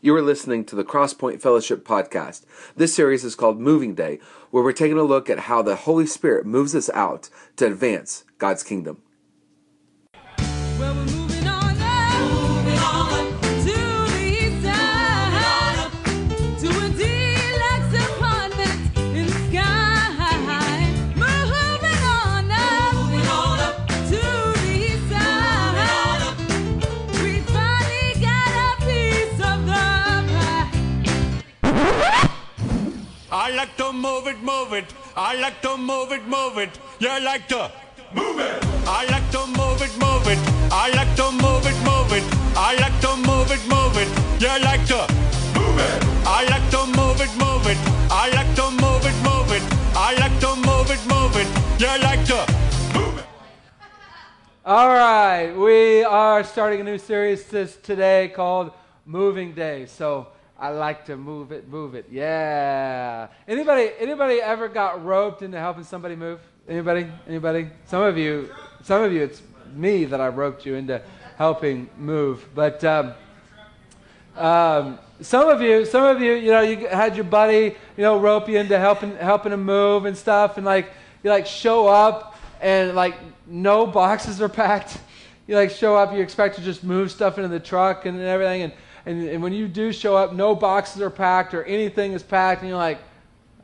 You are listening to the Crosspoint Fellowship podcast. This series is called Moving Day, where we're taking a look at how the Holy Spirit moves us out to advance God's kingdom. Move it, move it. I like to move it, move it. You like to move it. I like to move it, move it. I like to move it, move it. I like to move it, move it. You like to move it. I like to move it, move it. I like to move it, move it. I like to move it, move it. You like to move it. All right, we are starting a new series this today called Moving Day. So I like to move it, move it. Yeah. Anybody anybody ever got roped into helping somebody move? Anybody? Anybody? Some of you some of you it's me that I roped you into helping move. But um, um, some of you, some of you, you know, you had your buddy, you know, rope you into helping helping him move and stuff, and like you like show up and like no boxes are packed. You like show up, you expect to just move stuff into the truck and everything, and, and and when you do show up, no boxes are packed or anything is packed, and you're like,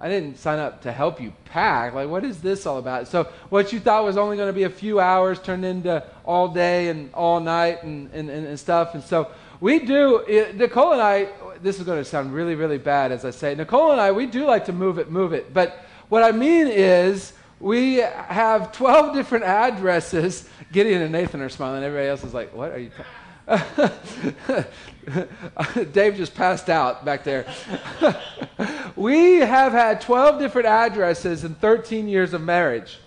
I didn't sign up to help you pack. Like, what is this all about? So, what you thought was only going to be a few hours turned into all day and all night and, and, and, and stuff. And so, we do, it, Nicole and I, this is going to sound really, really bad as I say. Nicole and I, we do like to move it, move it. But what I mean is, we have 12 different addresses. Gideon and Nathan are smiling. Everybody else is like, what are you Dave just passed out back there. we have had 12 different addresses in 13 years of marriage.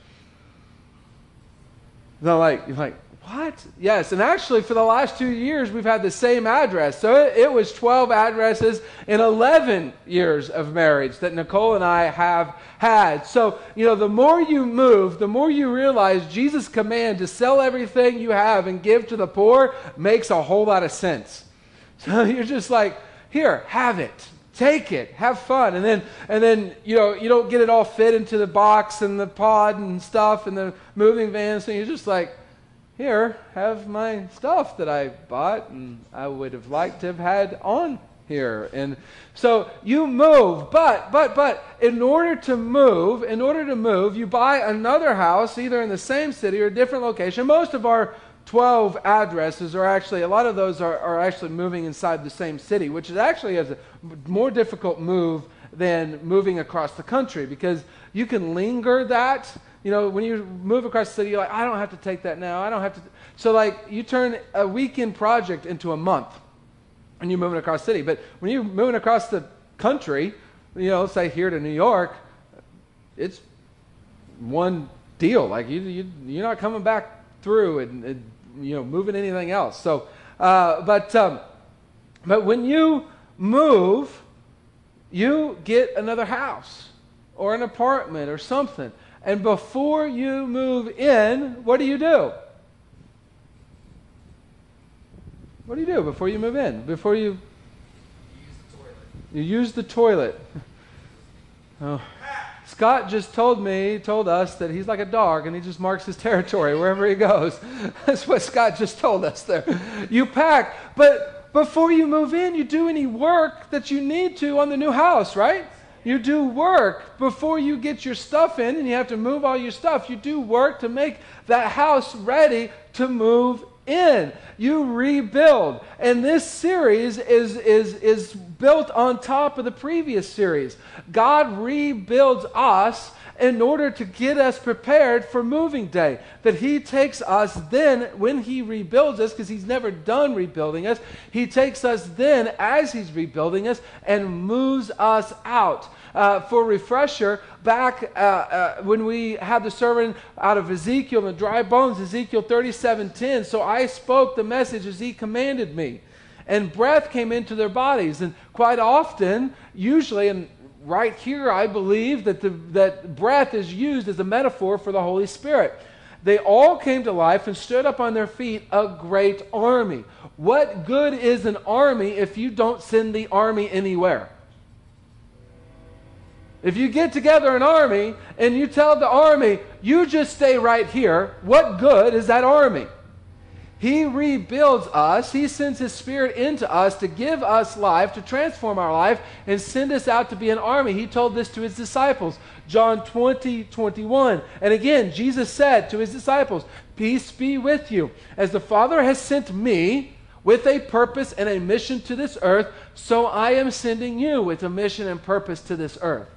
No, like, you're like, what? Yes, and actually, for the last two years, we've had the same address. So it, it, was 12 addresses in 11 years of marriage that Nicole and I have had. So, you know, the more you move, the more you realize Jesus' command to sell everything you have and give to the poor makes a whole lot of sense. So you're just like, here, have it. Take it, have fun, and then and then you know you don't get it all fit into the box and the pod and stuff and the moving van, so you're just like, here, have my stuff that I bought and I would have liked to have had on here. And so you move, but, but, but, in order to move, in order to move, you buy another house, either in the same city or a different location. Most of our 12 addresses are actually, a lot of those are, are actually moving inside the same city, which is actually a more difficult move than moving across the country because you can linger that you know, when you move across the city, you're like, I don't have to take that now. I don't have to. So, like, you turn a weekend project into a month when you're moving across the city. But when you're moving across the country, you know, say here to New York, it's one deal. Like, you, you, you're not coming back through and, and you know, moving anything else. So, uh, but, um, but when you move, you get another house or an apartment or something. And before you move in, what do you do? What do you do before you move in? Before you you use the toilet. Oh. Scott just told me, told us that he's like a dog and he just marks his territory wherever he goes. That's what Scott just told us there. You pack, but before you move in, you do any work that you need to on the new house, right? You do work before you get your stuff in and you have to move all your stuff. You do work to make that house ready to move in. You rebuild. And this series is, is, is built on top of the previous series. God rebuilds us in order to get us prepared for moving day. That He takes us then, when He rebuilds us, because He's never done rebuilding us, He takes us then as He's rebuilding us and moves us out. Uh, for refresher, back uh, uh, when we had the sermon out of Ezekiel and the dry bones, Ezekiel 37:10. So I spoke the message as He commanded me, and breath came into their bodies. And quite often, usually, and right here, I believe that, the, that breath is used as a metaphor for the Holy Spirit. they all came to life and stood up on their feet, a great army. What good is an army if you don't send the army anywhere? If you get together an army and you tell the army, you just stay right here, what good is that army? He rebuilds us. He sends His Spirit into us to give us life, to transform our life, and send us out to be an army. He told this to His disciples. John 20, 21. And again, Jesus said to His disciples, Peace be with you. As the Father has sent me with a purpose and a mission to this earth, so I am sending you with a mission and purpose to this earth.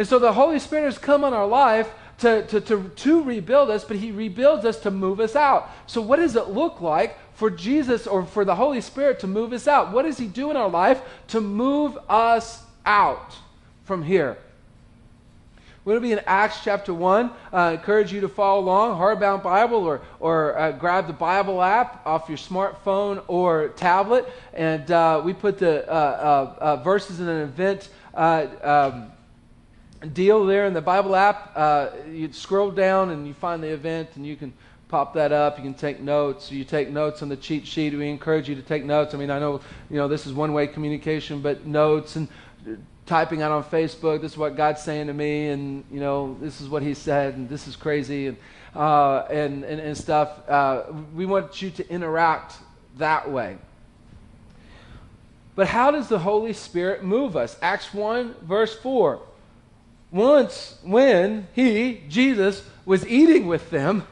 And so the Holy Spirit has come on our life to, to, to, to rebuild us, but He rebuilds us to move us out. So, what does it look like for Jesus or for the Holy Spirit to move us out? What does He do in our life to move us out from here? We're going to be in Acts chapter 1. Uh, I encourage you to follow along, hardbound Bible, or, or uh, grab the Bible app off your smartphone or tablet. And uh, we put the uh, uh, uh, verses in an event um, deal there in the Bible app. Uh, you scroll down and you find the event, and you can pop that up. You can take notes. You take notes on the cheat sheet. We encourage you to take notes. I mean, I know you know this is one-way communication, but notes and typing out on Facebook. This is what God's saying to me, and you know this is what He said, and this is crazy, and uh, and, and and stuff. Uh, we want you to interact that way. But how does the Holy Spirit move us? Acts 1, verse 4 once when he, Jesus, was eating with them,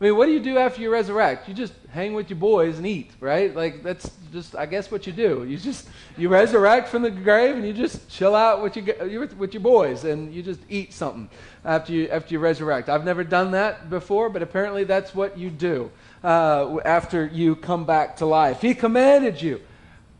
I mean, what do you do after you resurrect? You just hang with your boys and eat, right? Like that's just, I guess, what you do. You just you resurrect from the grave and you just chill out with your with your boys and you just eat something after you after you resurrect. I've never done that before, but apparently that's what you do uh, after you come back to life. He commanded you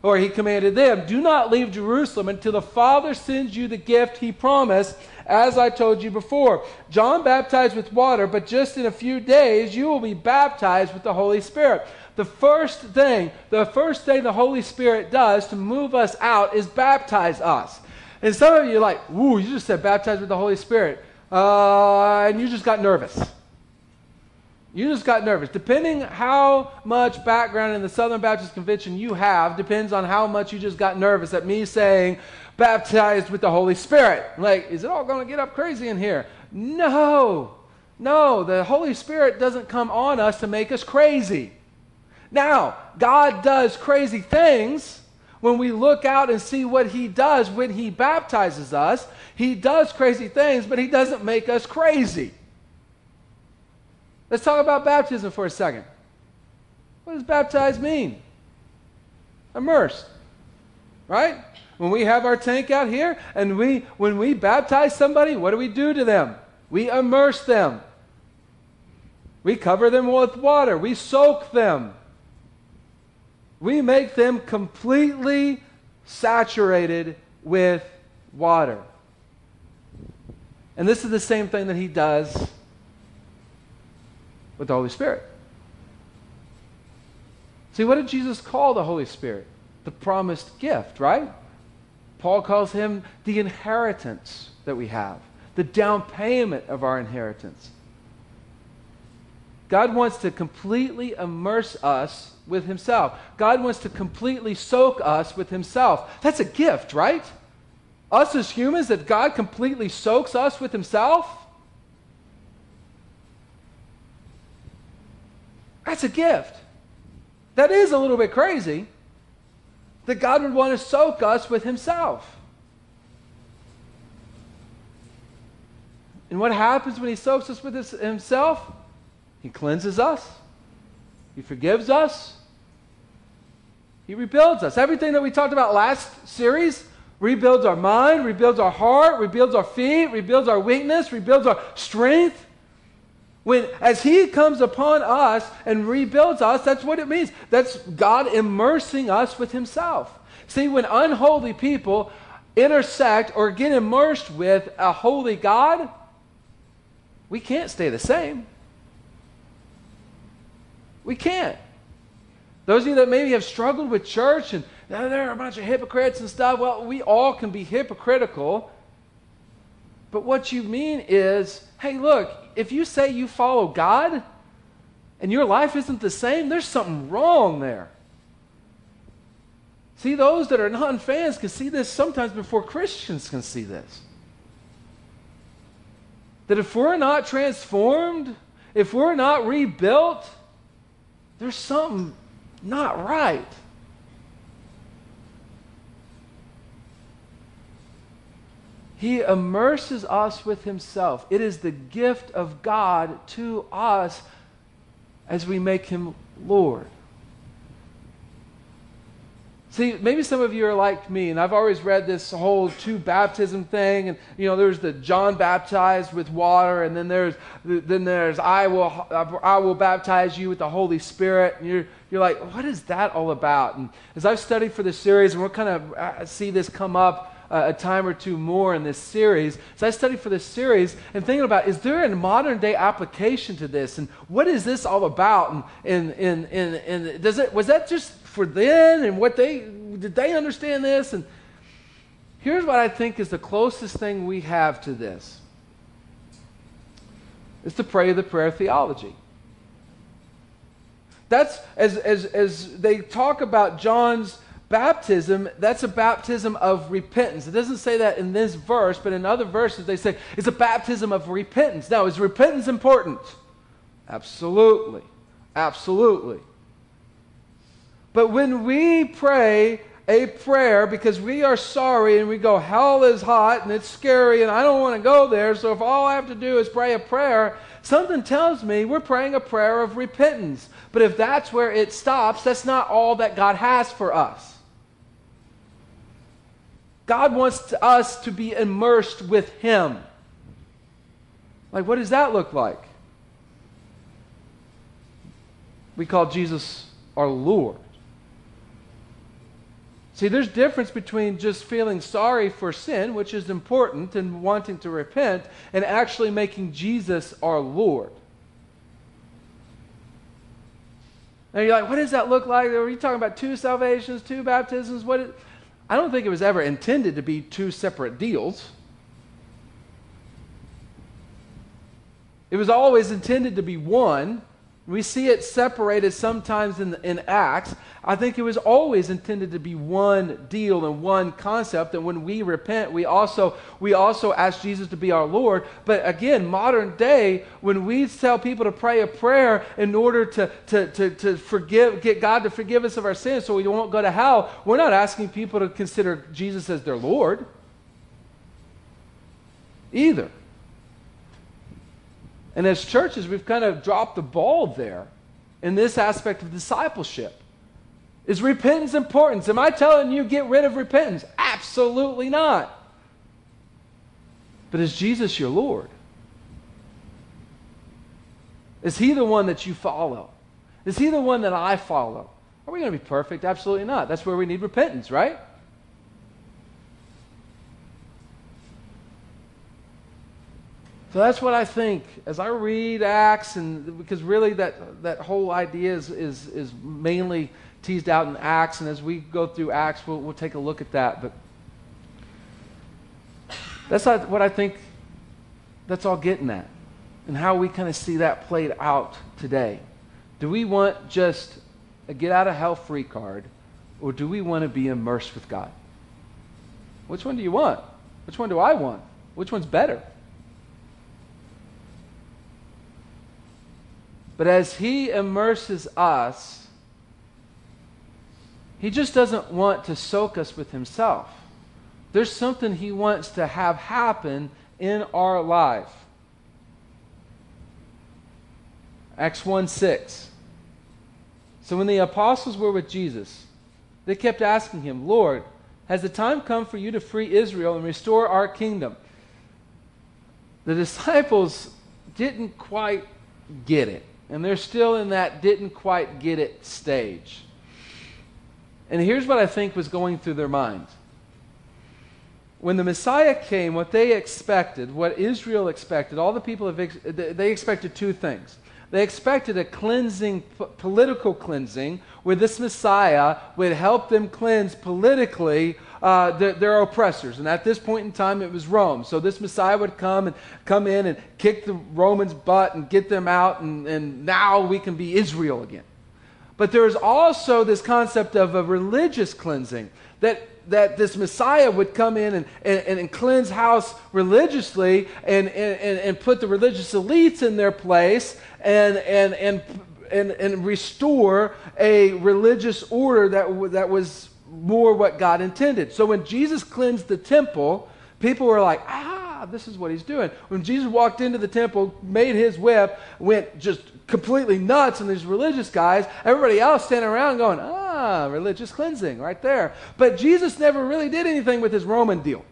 or he commanded them, Do not leave Jerusalem until the Father sends you the gift he promised, as I told you before. John baptized with water, but just in a few days you will be baptized with the Holy Spirit. The first thing, the first thing the Holy Spirit does to move us out is baptize us. And some of you are like, Ooh, you just said baptized with the Holy Spirit. Uh, and you just got nervous. You just got nervous. Depending how much background in the Southern Baptist Convention you have, depends on how much you just got nervous at me saying, baptized with the Holy Spirit. Like, is it all going to get up crazy in here? No. No, the Holy Spirit doesn't come on us to make us crazy. Now, God does crazy things when we look out and see what He does when He baptizes us. He does crazy things, but He doesn't make us crazy. Let's talk about baptism for a second. What does baptized mean? Immersed. Right? When we have our tank out here and we when we baptize somebody, what do we do to them? We immerse them. We cover them with water. We soak them. We make them completely saturated with water. And this is the same thing that he does with the Holy Spirit. See, what did Jesus call the Holy Spirit? The promised gift, right? Paul calls him the inheritance that we have, the down payment of our inheritance. God wants to completely immerse us with Himself. God wants to completely soak us with Himself. That's a gift, right? Us as humans, that God completely soaks us with Himself. That's a gift. That is a little bit crazy that God would want to soak us with Himself. And what happens when He soaks us with his, Himself? He cleanses us, He forgives us, He rebuilds us. Everything that we talked about last series rebuilds our mind, rebuilds our heart, rebuilds our feet, rebuilds our weakness, rebuilds our strength. When, as He comes upon us and rebuilds us, that's what it means. That's God immersing us with Himself. See, when unholy people intersect or get immersed with a holy God, we can't stay the same. We can't. Those of you that maybe have struggled with church and now there are a bunch of hypocrites and stuff, well, we all can be hypocritical. But what you mean is, hey, look, if you say you follow God and your life isn't the same, there's something wrong there. See, those that are non fans can see this sometimes before Christians can see this. That if we're not transformed, if we're not rebuilt, there's something not right. He immerses us with Himself. It is the gift of God to us as we make Him Lord. See, maybe some of you are like me, and I've always read this whole two baptism thing, and you know, there's the John baptized with water, and then there's then there's I will I will baptize you with the Holy Spirit, and you're you're like, what is that all about? And as I've studied for this series, and we'll kind of uh, see this come up uh, a time or two more in this series. As I studied for this series and thinking about, is there a modern day application to this, and what is this all about? And and and and, and does it was that just for then and what they did they understand this and here's what i think is the closest thing we have to this is to pray the prayer theology that's as as as they talk about john's baptism that's a baptism of repentance. It doesn't say that in this verse but in other verses they say it's a baptism of repentance. Now is repentance important? Absolutely. Absolutely. But when we pray a prayer because we are sorry and we go, hell is hot and it's scary and I don't want to go there, so if all I have to do is pray a prayer, something tells me we're praying a prayer of repentance. But if that's where it stops, that's not all that God has for us. God wants us to be immersed with Him. Like, what does that look like? We call Jesus our Lord. See, there's difference between just feeling sorry for sin, which is important, and wanting to repent, and actually making Jesus our Lord. Now you're like, what does that look like? Are you talking about two salvations, two baptisms? What? Is... I don't think it was ever intended to be two separate deals. It was always intended to be one, we see it separated sometimes in, in Acts. I think it was always intended to be one deal and one concept. And when we repent, we also, we also ask Jesus to be our Lord. But again, modern day, when we tell people to pray a prayer in order to, to, to, to forgive, get God to forgive us of our sins so we won't go to hell, we're not asking people to consider Jesus as their Lord either. And as churches, we've kind of dropped the ball there in this aspect of discipleship. Is repentance important? Am I telling you get rid of repentance? Absolutely not. But is Jesus your Lord? Is he the one that you follow? Is he the one that I follow? Are we going to be perfect? Absolutely not. That's where we need repentance, right? So that's what I think as I read Acts, and because really that, that whole idea is, is, is mainly teased out in Acts, and as we go through Acts, we'll, we'll take a look at that. But that's what I think that's all getting at, and how we kind of see that played out today. Do we want just a get out of hell free card, or do we want to be immersed with God? Which one do you want? Which one do I want? Which one's better? But as He immerses us, He just doesn't want to soak us with Himself. There's something He wants to have happen in our life. Acts 1 6. So when the apostles were with Jesus, they kept asking him, Lord, has the time come for you to free Israel and restore our kingdom? The disciples didn't quite get it. And they're still in that didn't quite get it stage. And here's what I think was going through their minds. When the Messiah came, what they expected, what Israel expected, all the people, have, they expected two things. They expected a cleansing, political cleansing, where this Messiah would help them cleanse politically uh, their, their oppressors. And at this point in time, it was Rome. So this Messiah would come and come in and kick the Romans' butt and get them out, and, and now we can be Israel again. But there is also this concept of a religious cleansing that that this Messiah would come in and, and, and cleanse house religiously and, and, and put the religious elites in their place and, and, and, and, and restore a religious order that, that was more what God intended. So when Jesus cleansed the temple, people were like, ah, this is what he's doing. When Jesus walked into the temple, made his whip, went just completely nuts, and these religious guys, everybody else standing around going, ah, religious cleansing right there. But Jesus never really did anything with his Roman deal.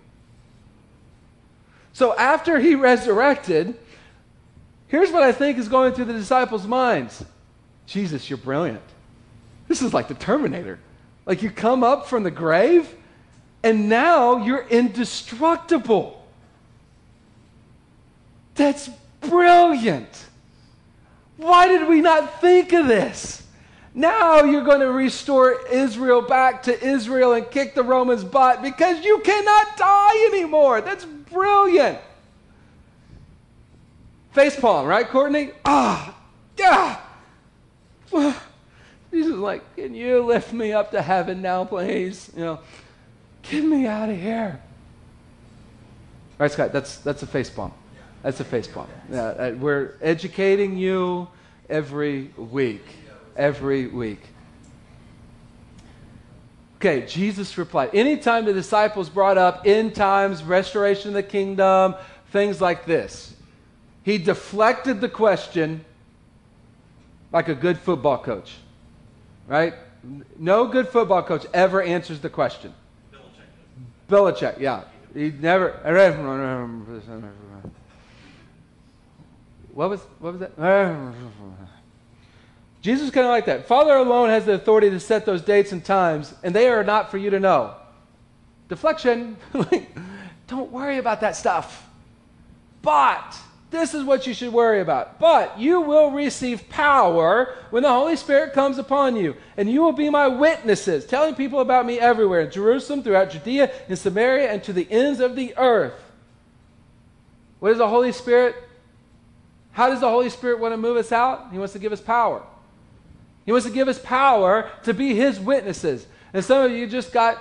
So after he resurrected, here's what I think is going through the disciples' minds Jesus, you're brilliant. This is like the Terminator. Like you come up from the grave, and now you're indestructible. That's brilliant. Why did we not think of this? Now you're going to restore Israel back to Israel and kick the Romans' butt because you cannot die anymore. That's brilliant. Facepalm, right, Courtney? Ah, yeah. Jesus is like, can you lift me up to heaven now, please? You know, get me out of here. All right, Scott, that's, that's a face palm. That's a face palm. Yeah, uh, we're educating you every week. Every week. Okay, Jesus replied. Anytime the disciples brought up end times, restoration of the kingdom, things like this, he deflected the question like a good football coach. Right? No good football coach ever answers the question. Belichick, yeah. He never. What was what was that? Jesus kind of like that. Father alone has the authority to set those dates and times, and they are not for you to know. Deflection. Like, Don't worry about that stuff. But this is what you should worry about. But you will receive power when the Holy Spirit comes upon you, and you will be my witnesses, telling people about me everywhere in Jerusalem, throughout Judea, in Samaria, and to the ends of the earth. What is the Holy Spirit? How does the Holy Spirit want to move us out? He wants to give us power. He wants to give us power to be His witnesses. And some of you just got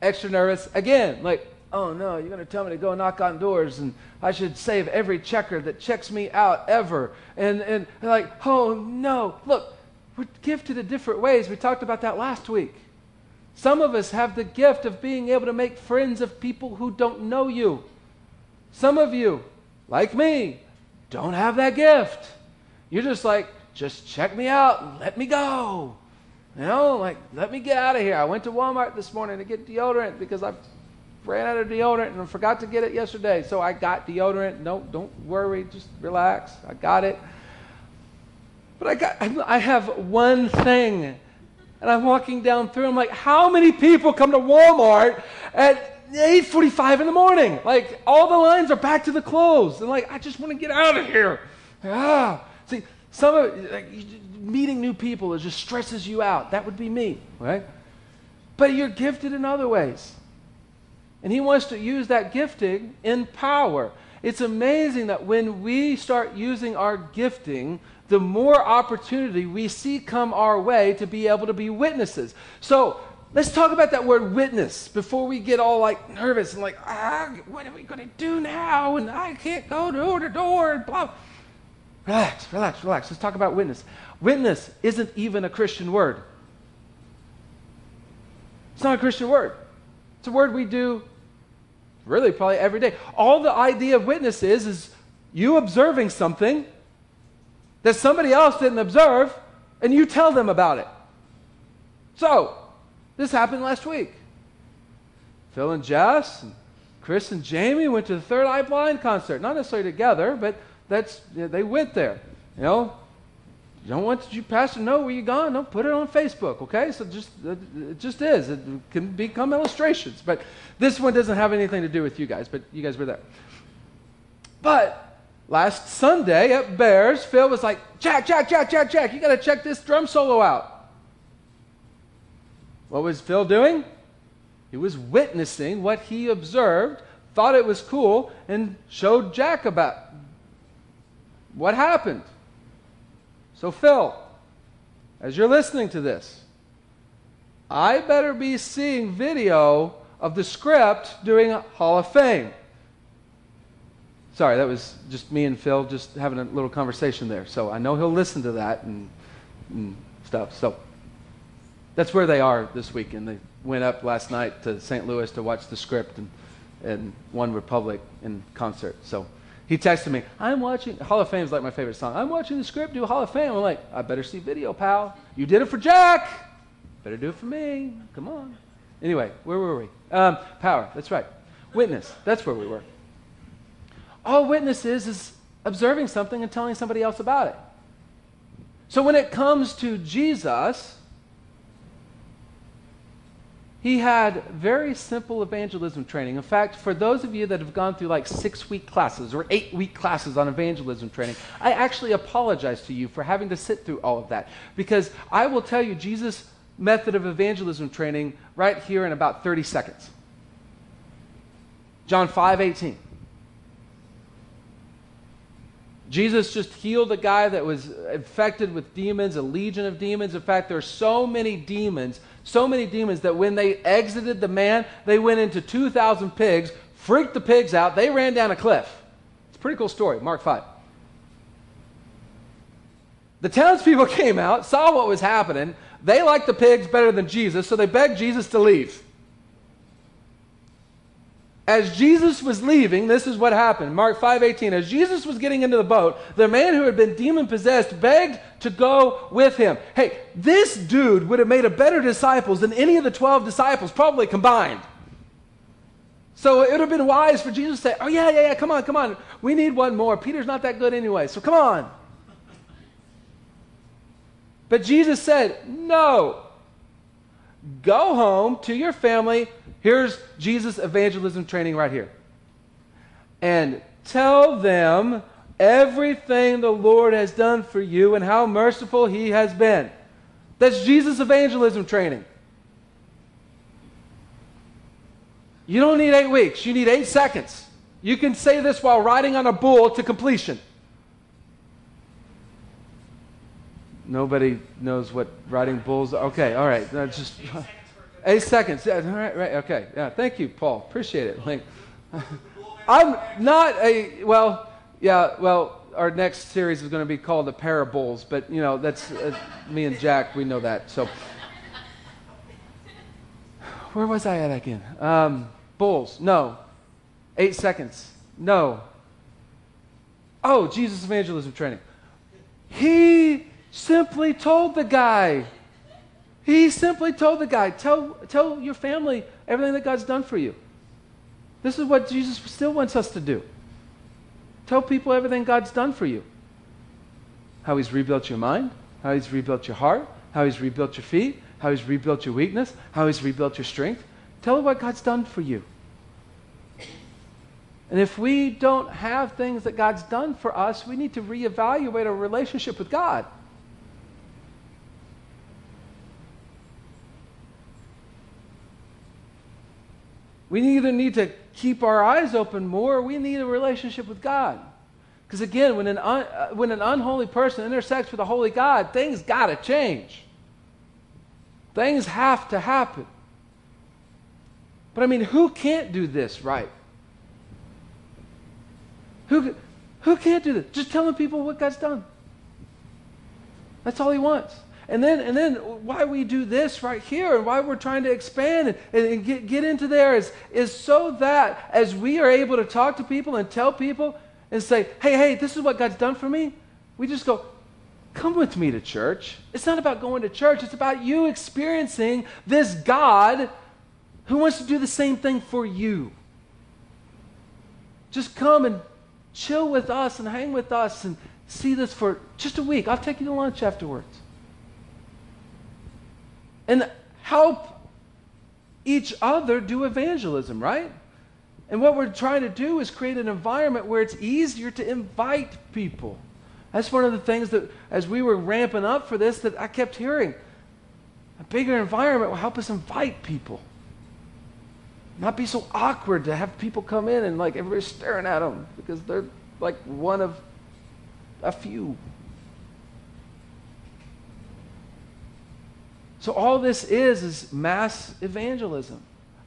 extra nervous again, like, oh no, you're going to tell me to go knock on doors and I should save every checker that checks me out ever. And, and, and like, oh no. Look, we're gifted in different ways. We talked about that last week. Some of us have the gift of being able to make friends of people who don't know you. Some of you, like me, don't have that gift. You're just like, just check me out and let me go. You know, like, let me get out of here. I went to Walmart this morning to get deodorant because I ran out of deodorant and forgot to get it yesterday. So I got deodorant. No, don't worry. Just relax. I got it. But I got, I have one thing. And I'm walking down through. I'm like, how many people come to Walmart at 8:45 in the morning? Like all the lines are back to the close. And like, I just want to get out of here. Ah. See, some of like, meeting new people it just stresses you out. That would be me, right? But you're gifted in other ways. And he wants to use that gifting in power. It's amazing that when we start using our gifting, the more opportunity we see come our way to be able to be witnesses. So let's talk about that word witness before we get all like nervous and like, ah, what are we going to do now? And I can't go door to door and blah. Relax, relax, relax. Let's talk about witness. Witness isn't even a Christian word. It's not a Christian word. It's a word we do really probably every day. All the idea of witness is, is you observing something that somebody else didn't observe, and you tell them about it. So, this happened last week. Phil and Jess, and Chris and Jamie went to the Third Eye Blind concert. Not necessarily together, but that's they went there. You know, you don't want you pastor to know where you're gone. Don't put it on Facebook, okay? So just uh, it just is. It can become illustrations, but this one doesn't have anything to do with you guys. But you guys were there. But last Sunday at Bears, Phil was like, Jack, Jack, Jack, Jack, Jack, you got to check this drum solo out. What was Phil doing? He was witnessing what he observed, thought it was cool, and showed Jack about what happened. So, Phil, as you're listening to this, I better be seeing video of the script during Hall of Fame. Sorry, that was just me and Phil just having a little conversation there. So I know he'll listen to that and, and stuff. So that's where they are this weekend. They went up last night to St. Louis to watch the script and, and One Republic in concert. So he texted me, I'm watching, Hall of Fame is like my favorite song. I'm watching the script do Hall of Fame. I'm like, I better see video, pal. You did it for Jack. Better do it for me. Come on. Anyway, where were we? Um, power, that's right. Witness, that's where we were. All witness is is observing something and telling somebody else about it. So when it comes to Jesus, he had very simple evangelism training. In fact, for those of you that have gone through like six week classes or eight week classes on evangelism training, I actually apologize to you for having to sit through all of that. Because I will tell you Jesus' method of evangelism training right here in about 30 seconds. John 5 18. Jesus just healed a guy that was infected with demons, a legion of demons. In fact, there are so many demons, so many demons that when they exited the man, they went into 2,000 pigs, freaked the pigs out, they ran down a cliff. It's a pretty cool story, Mark 5. The townspeople came out, saw what was happening. They liked the pigs better than Jesus, so they begged Jesus to leave. As Jesus was leaving, this is what happened. Mark 5:18. As Jesus was getting into the boat, the man who had been demon possessed begged to go with him. Hey, this dude would have made a better disciples than any of the 12 disciples probably combined. So it would have been wise for Jesus to say, "Oh yeah, yeah, yeah, come on, come on. We need one more. Peter's not that good anyway. So come on." But Jesus said, "No. Go home to your family. Here's Jesus' evangelism training right here. And tell them everything the Lord has done for you and how merciful he has been. That's Jesus' evangelism training. You don't need eight weeks, you need eight seconds. You can say this while riding on a bull to completion. Nobody knows what riding bulls are. Okay, all right. Just eight seconds. All right, right. Okay. Yeah. Thank you, Paul. Appreciate it. Link. I'm not a well. Yeah. Well, our next series is going to be called the Parables, but you know that's uh, me and Jack. We know that. So, where was I at again? Um, bulls. No. Eight seconds. No. Oh, Jesus evangelism training. He simply told the guy. He simply told the guy, tell, tell your family everything that God's done for you. This is what Jesus still wants us to do. Tell people everything God's done for you. How he's rebuilt your mind, how he's rebuilt your heart, how he's rebuilt your feet, how he's rebuilt your weakness, how he's rebuilt your strength. Tell them what God's done for you. And if we don't have things that God's done for us, we need to reevaluate our relationship with God. We either need to keep our eyes open more, or we need a relationship with God. Because again, when an, un, uh, when an unholy person intersects with a holy God, things got to change. Things have to happen. But I mean, who can't do this right? Who, who can't do this? Just telling people what God's done. That's all he wants. And then, and then why we do this right here and why we're trying to expand and, and get, get into there is, is so that as we are able to talk to people and tell people and say, hey, hey, this is what God's done for me, we just go, come with me to church. It's not about going to church, it's about you experiencing this God who wants to do the same thing for you. Just come and chill with us and hang with us and see this for just a week. I'll take you to lunch afterwards and help each other do evangelism, right? And what we're trying to do is create an environment where it's easier to invite people. That's one of the things that, as we were ramping up for this, that I kept hearing. A bigger environment will help us invite people. Not be so awkward to have people come in and like everybody's staring at them because they're like one of a few. So all this is is mass evangelism.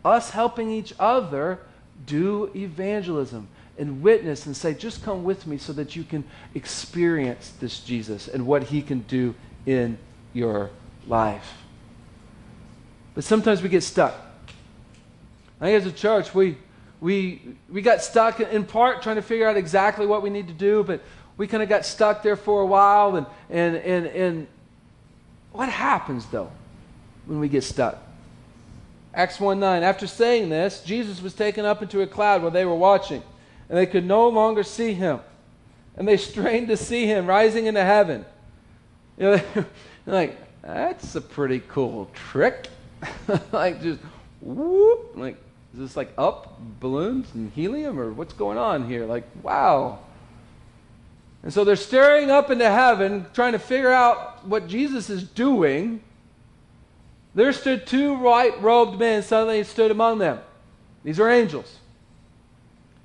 Us helping each other do evangelism and witness and say, just come with me so that you can experience this Jesus and what he can do in your life. But sometimes we get stuck. I think as a church, we, we, we got stuck in part trying to figure out exactly what we need to do, but we kind of got stuck there for a while. And, and, and, and what happens, though, when we get stuck? Acts 1 9. After saying this, Jesus was taken up into a cloud while they were watching, and they could no longer see him. And they strained to see him rising into heaven. You know, they're like, that's a pretty cool trick. like, just whoop. Like, is this like up balloons and helium, or what's going on here? Like, wow. And so they're staring up into heaven, trying to figure out what Jesus is doing. There stood two white robed men, suddenly stood among them. These are angels.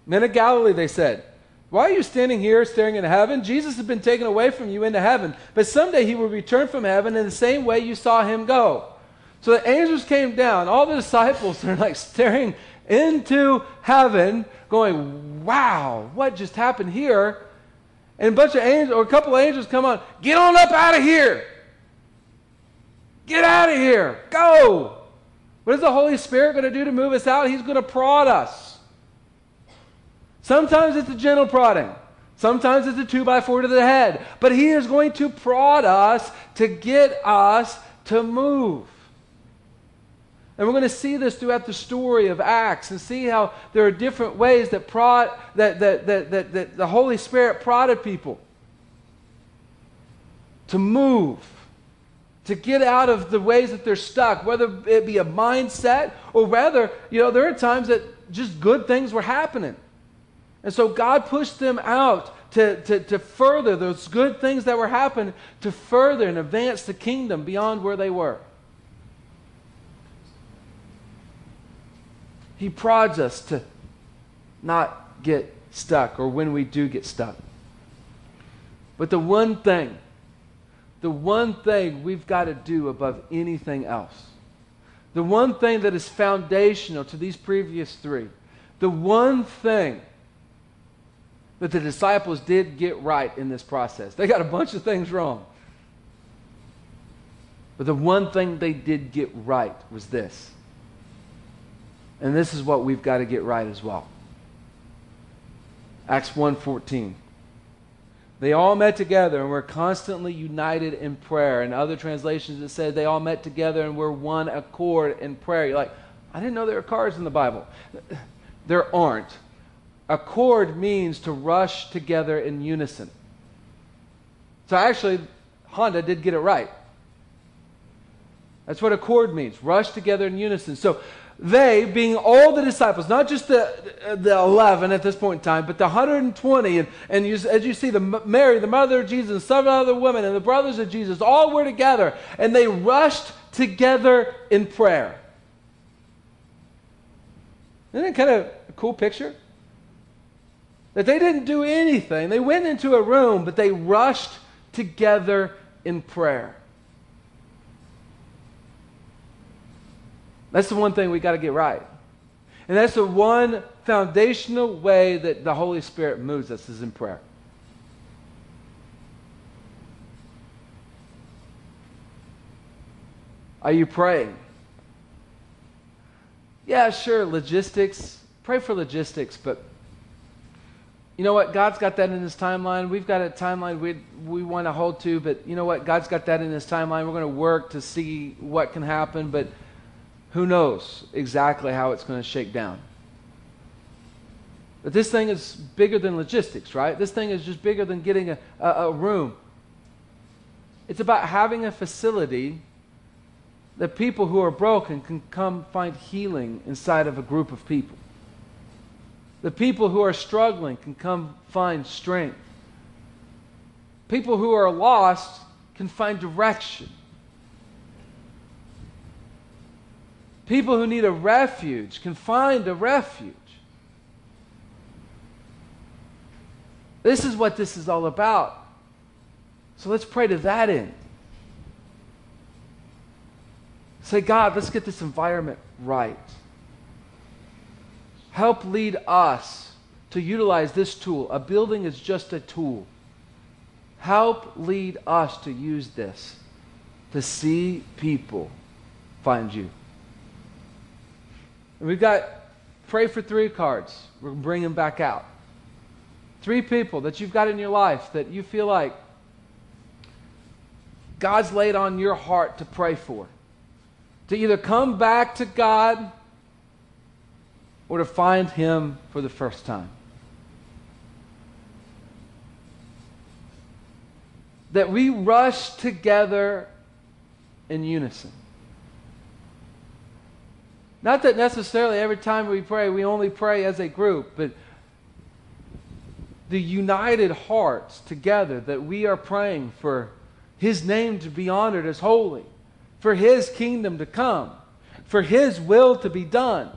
Men of Galilee, they said. Why are you standing here staring into heaven? Jesus has been taken away from you into heaven, but someday he will return from heaven in the same way you saw him go. So the angels came down. All the disciples are like staring into heaven, going, Wow, what just happened here? And a bunch of angels, or a couple of angels come on, get on up out of here. Get out of here. Go. What is the Holy Spirit going to do to move us out? He's going to prod us. Sometimes it's a gentle prodding. Sometimes it's a two by four to the head. But He is going to prod us to get us to move. And we're going to see this throughout the story of Acts and see how there are different ways that, prod, that, that, that, that, that the Holy Spirit prodded people to move, to get out of the ways that they're stuck, whether it be a mindset or whether, you know, there are times that just good things were happening. And so God pushed them out to, to, to further those good things that were happening, to further and advance the kingdom beyond where they were. He prods us to not get stuck or when we do get stuck. But the one thing, the one thing we've got to do above anything else, the one thing that is foundational to these previous three, the one thing that the disciples did get right in this process, they got a bunch of things wrong. But the one thing they did get right was this and this is what we've got to get right as well. Acts 1:14. They all met together and were constantly united in prayer. In other translations it said they all met together and were one accord in prayer. You're like, I didn't know there were cards in the Bible. There aren't. Accord means to rush together in unison. So actually, Honda did get it right. That's what accord means rush together in unison. So they, being all the disciples, not just the, the 11 at this point in time, but the 120, and, and you, as you see, the Mary, the mother of Jesus, and seven other women, and the brothers of Jesus, all were together, and they rushed together in prayer. Isn't that kind of a cool picture? That they didn't do anything. They went into a room, but they rushed together in prayer. That's the one thing we got to get right. And that's the one foundational way that the Holy Spirit moves us is in prayer. Are you praying? Yeah, sure, logistics. Pray for logistics, but you know what? God's got that in His timeline. We've got a timeline we, we want to hold to, but you know what? God's got that in His timeline. We're going to work to see what can happen, but who knows exactly how it's going to shake down? But this thing is bigger than logistics, right? This thing is just bigger than getting a, a, a room. It's about having a facility that people who are broken can come find healing inside of a group of people. The people who are struggling can come find strength. People who are lost can find direction. People who need a refuge can find a refuge. This is what this is all about. So let's pray to that end. Say, God, let's get this environment right. Help lead us to utilize this tool. A building is just a tool. Help lead us to use this to see people find you. We've got pray for three cards. We're going to bring them back out. Three people that you've got in your life that you feel like God's laid on your heart to pray for. To either come back to God or to find Him for the first time. That we rush together in unison. Not that necessarily every time we pray, we only pray as a group, but the united hearts together that we are praying for His name to be honored as holy, for His kingdom to come, for His will to be done,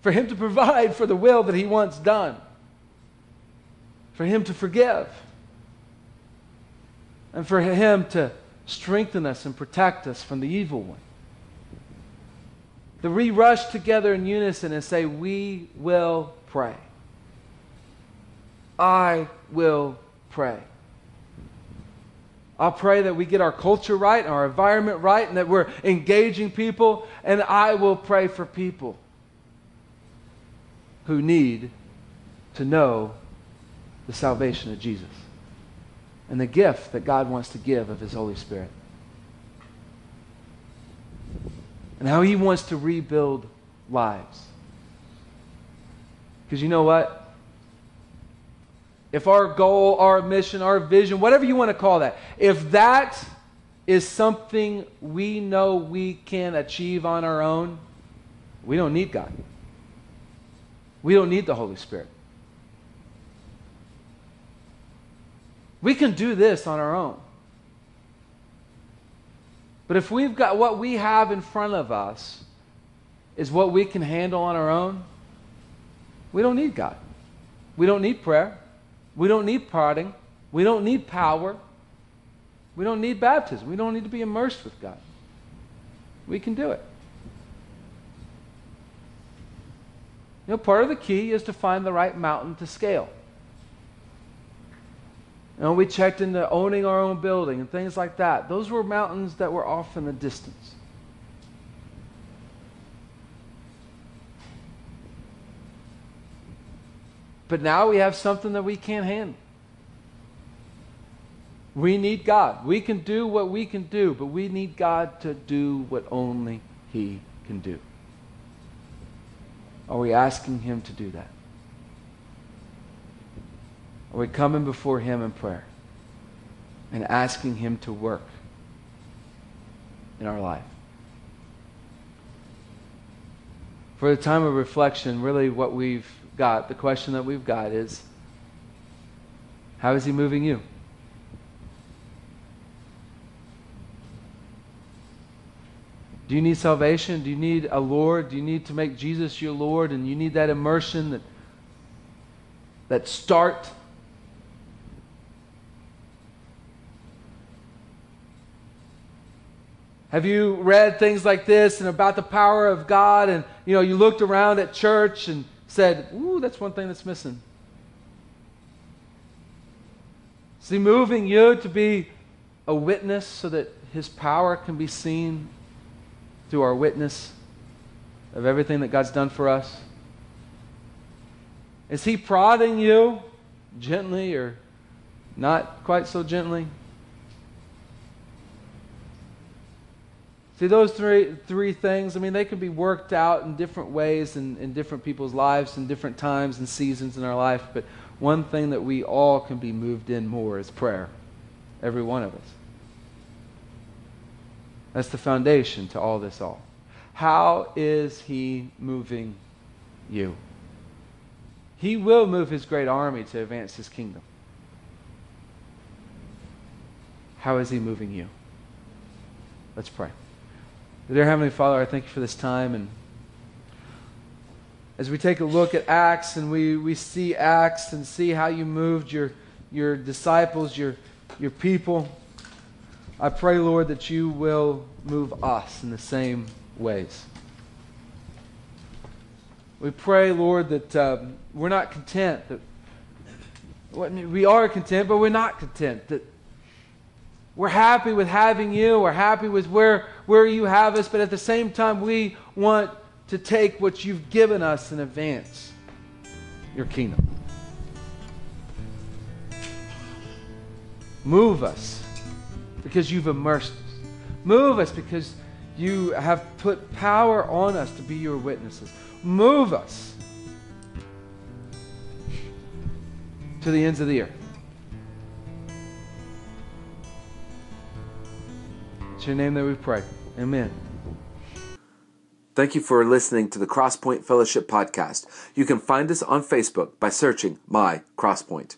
for Him to provide for the will that He wants done, for Him to forgive, and for Him to strengthen us and protect us from the evil one. That we rush together in unison and say, We will pray. I will pray. I'll pray that we get our culture right, our environment right, and that we're engaging people. And I will pray for people who need to know the salvation of Jesus and the gift that God wants to give of His Holy Spirit. And how He wants to rebuild lives. Because you know what? if our goal, our mission, our vision, whatever you want to call that, if that is something we know we can achieve on our own, we don't need God. We don't need the Holy Spirit. We can do this on our own. But if we've got what we have in front of us is what we can handle on our own, we don't need God. We don't need prayer. We don't need parting. We don't need power. We don't need baptism. We don't need to be immersed with God. We can do it. You know, part of the key is to find the right mountain to scale. Know, we checked into owning our own building and things like that. Those were mountains that were off in the distance. But now we have something that we can't handle. We need God. We can do what we can do, but we need God to do what only He can do. Are we asking Him to do that? Are we coming before Him in prayer and asking Him to work in our life? For the time of reflection, really what we've got, the question that we've got is how is He moving you? Do you need salvation? Do you need a Lord? Do you need to make Jesus your Lord? And you need that immersion, that, that start? Have you read things like this and about the power of God and you know you looked around at church and said, "Ooh, that's one thing that's missing." Is he moving you to be a witness so that his power can be seen through our witness of everything that God's done for us? Is he prodding you gently or not quite so gently? See, those three, three things, I mean, they can be worked out in different ways in, in different people's lives in different times and seasons in our life. But one thing that we all can be moved in more is prayer. Every one of us. That's the foundation to all this all. How is he moving you? He will move his great army to advance his kingdom. How is he moving you? Let's pray. Dear Heavenly Father, I thank you for this time. And as we take a look at Acts and we, we see Acts and see how you moved your, your disciples, your, your people, I pray, Lord, that you will move us in the same ways. We pray, Lord, that um, we're not content. That we are content, but we're not content. That we're happy with having you. We're happy with where, where you have us, but at the same time, we want to take what you've given us and advance your kingdom. Move us because you've immersed us. Move us because you have put power on us to be your witnesses. Move us to the ends of the earth. It's your name that we pray. Amen. Thank you for listening to the Crosspoint Fellowship Podcast. You can find us on Facebook by searching My Crosspoint.